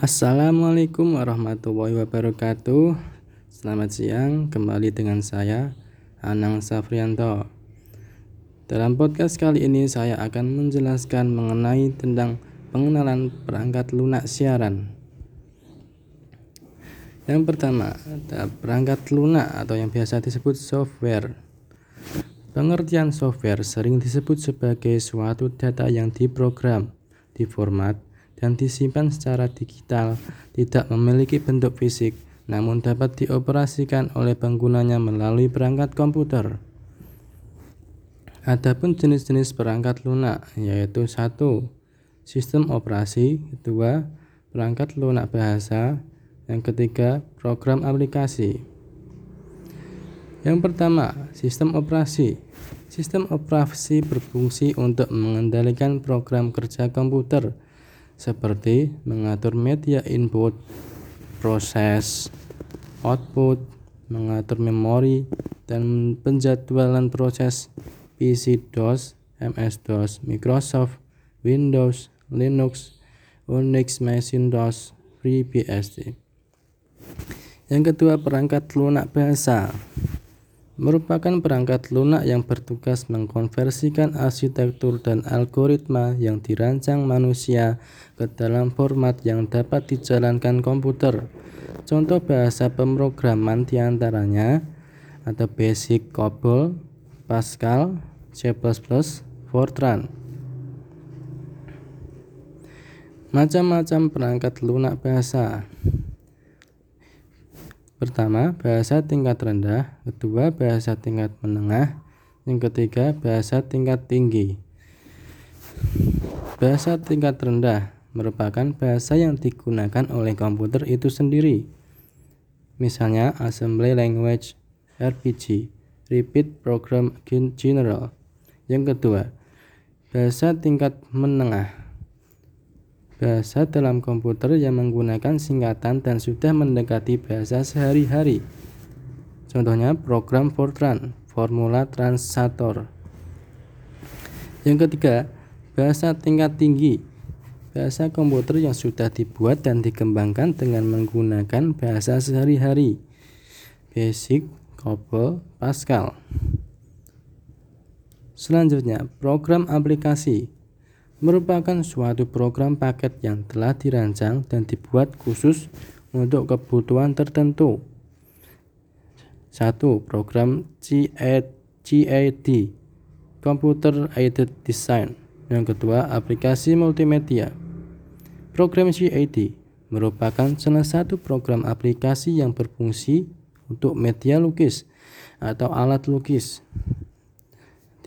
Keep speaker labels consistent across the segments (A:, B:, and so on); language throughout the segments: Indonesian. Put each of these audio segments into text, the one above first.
A: Assalamualaikum warahmatullahi wabarakatuh. Selamat siang, kembali dengan saya Anang Safrianto. Dalam podcast kali ini saya akan menjelaskan mengenai tentang pengenalan perangkat lunak siaran. Yang pertama, ada perangkat lunak atau yang biasa disebut software. Pengertian software sering disebut sebagai suatu data yang diprogram, diformat, dan disimpan secara digital, tidak memiliki bentuk fisik, namun dapat dioperasikan oleh penggunanya melalui perangkat komputer. Adapun jenis-jenis perangkat lunak yaitu satu sistem operasi, kedua perangkat lunak bahasa, yang ketiga program aplikasi. Yang pertama, sistem operasi. Sistem operasi berfungsi untuk mengendalikan program kerja komputer seperti mengatur media input, proses, output, mengatur memori, dan penjadwalan proses PC-DOS, MS-DOS, Microsoft, Windows, Linux, Unix, Macintosh, FreeBSD. Yang kedua, perangkat lunak bahasa merupakan perangkat lunak yang bertugas mengkonversikan arsitektur dan algoritma yang dirancang manusia ke dalam format yang dapat dijalankan komputer. Contoh bahasa pemrograman di antaranya ada Basic, COBOL, Pascal, C++, Fortran. Macam-macam perangkat lunak bahasa. Pertama, bahasa tingkat rendah, kedua bahasa tingkat menengah, yang ketiga bahasa tingkat tinggi. Bahasa tingkat rendah merupakan bahasa yang digunakan oleh komputer itu sendiri. Misalnya Assembly Language RPG, Repeat Program General. Yang kedua, bahasa tingkat menengah bahasa dalam komputer yang menggunakan singkatan dan sudah mendekati bahasa sehari-hari. Contohnya program Fortran, formula transator. Yang ketiga, bahasa tingkat tinggi. Bahasa komputer yang sudah dibuat dan dikembangkan dengan menggunakan bahasa sehari-hari. Basic, COBOL, Pascal. Selanjutnya, program aplikasi merupakan suatu program paket yang telah dirancang dan dibuat khusus untuk kebutuhan tertentu. Satu Program GAD Computer Aided Design Yang kedua, aplikasi multimedia Program GAD merupakan salah satu program aplikasi yang berfungsi untuk media lukis atau alat lukis.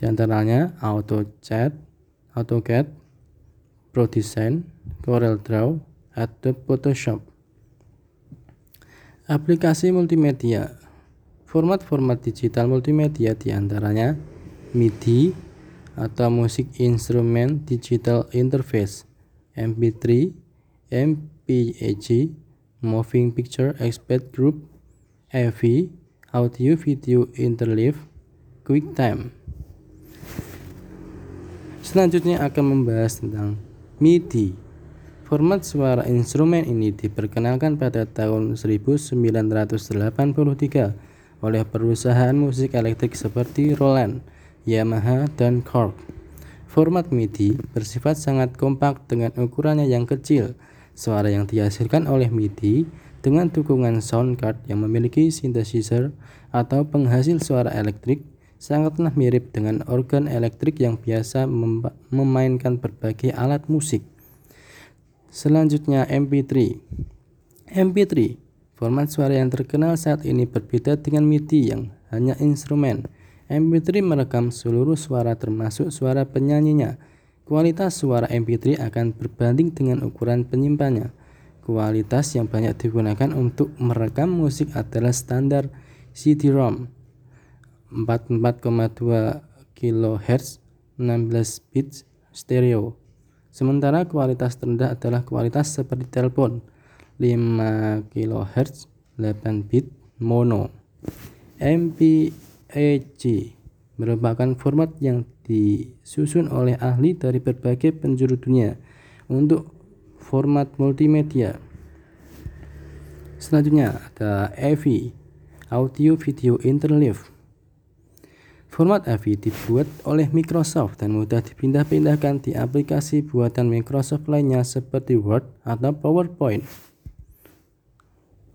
A: Di antaranya AutoCAD, AutoCAD, ProDesign, CorelDRAW, Adobe Photoshop. Aplikasi multimedia Format-format digital multimedia di antaranya MIDI atau Music Instrument Digital Interface, MP3, MPEG, Moving Picture Expert Group, AV, Audio Video Interleave, QuickTime. Selanjutnya akan membahas tentang MIDI. Format suara instrumen ini diperkenalkan pada tahun 1983 oleh perusahaan musik elektrik seperti Roland, Yamaha, dan Korg. Format MIDI bersifat sangat kompak dengan ukurannya yang kecil. Suara yang dihasilkan oleh MIDI dengan dukungan sound card yang memiliki synthesizer atau penghasil suara elektrik sangatlah mirip dengan organ elektrik yang biasa mem memainkan berbagai alat musik. Selanjutnya MP3. MP3, format suara yang terkenal saat ini berbeda dengan MIDI yang hanya instrumen. MP3 merekam seluruh suara termasuk suara penyanyinya. Kualitas suara MP3 akan berbanding dengan ukuran penyimpannya. Kualitas yang banyak digunakan untuk merekam musik adalah standar CD-ROM 44,2 kHz 16 bit stereo. Sementara kualitas terendah adalah kualitas seperti telepon 5 kHz 8 bit mono. MPEG merupakan format yang disusun oleh ahli dari berbagai penjuru dunia untuk format multimedia. Selanjutnya ada AV, Audio Video Interleave. Format AV dibuat oleh Microsoft dan mudah dipindah-pindahkan di aplikasi buatan Microsoft lainnya seperti Word atau PowerPoint.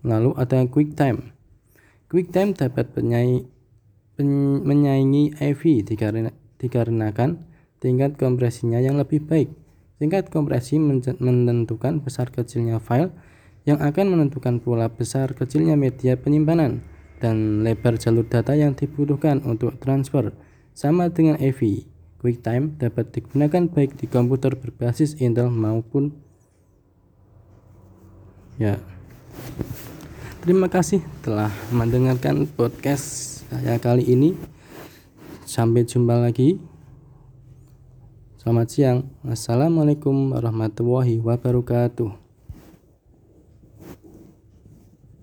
A: Lalu ada QuickTime. QuickTime dapat penyaing, pen, menyaingi AV dikarena, dikarenakan tingkat kompresinya yang lebih baik. Tingkat kompresi menentukan besar kecilnya file yang akan menentukan pula besar kecilnya media penyimpanan dan lebar jalur data yang dibutuhkan untuk transfer. Sama dengan AV, QuickTime dapat digunakan baik di komputer berbasis Intel maupun ya. Terima kasih telah mendengarkan podcast saya kali ini. Sampai jumpa lagi. Selamat siang. Assalamualaikum warahmatullahi wabarakatuh.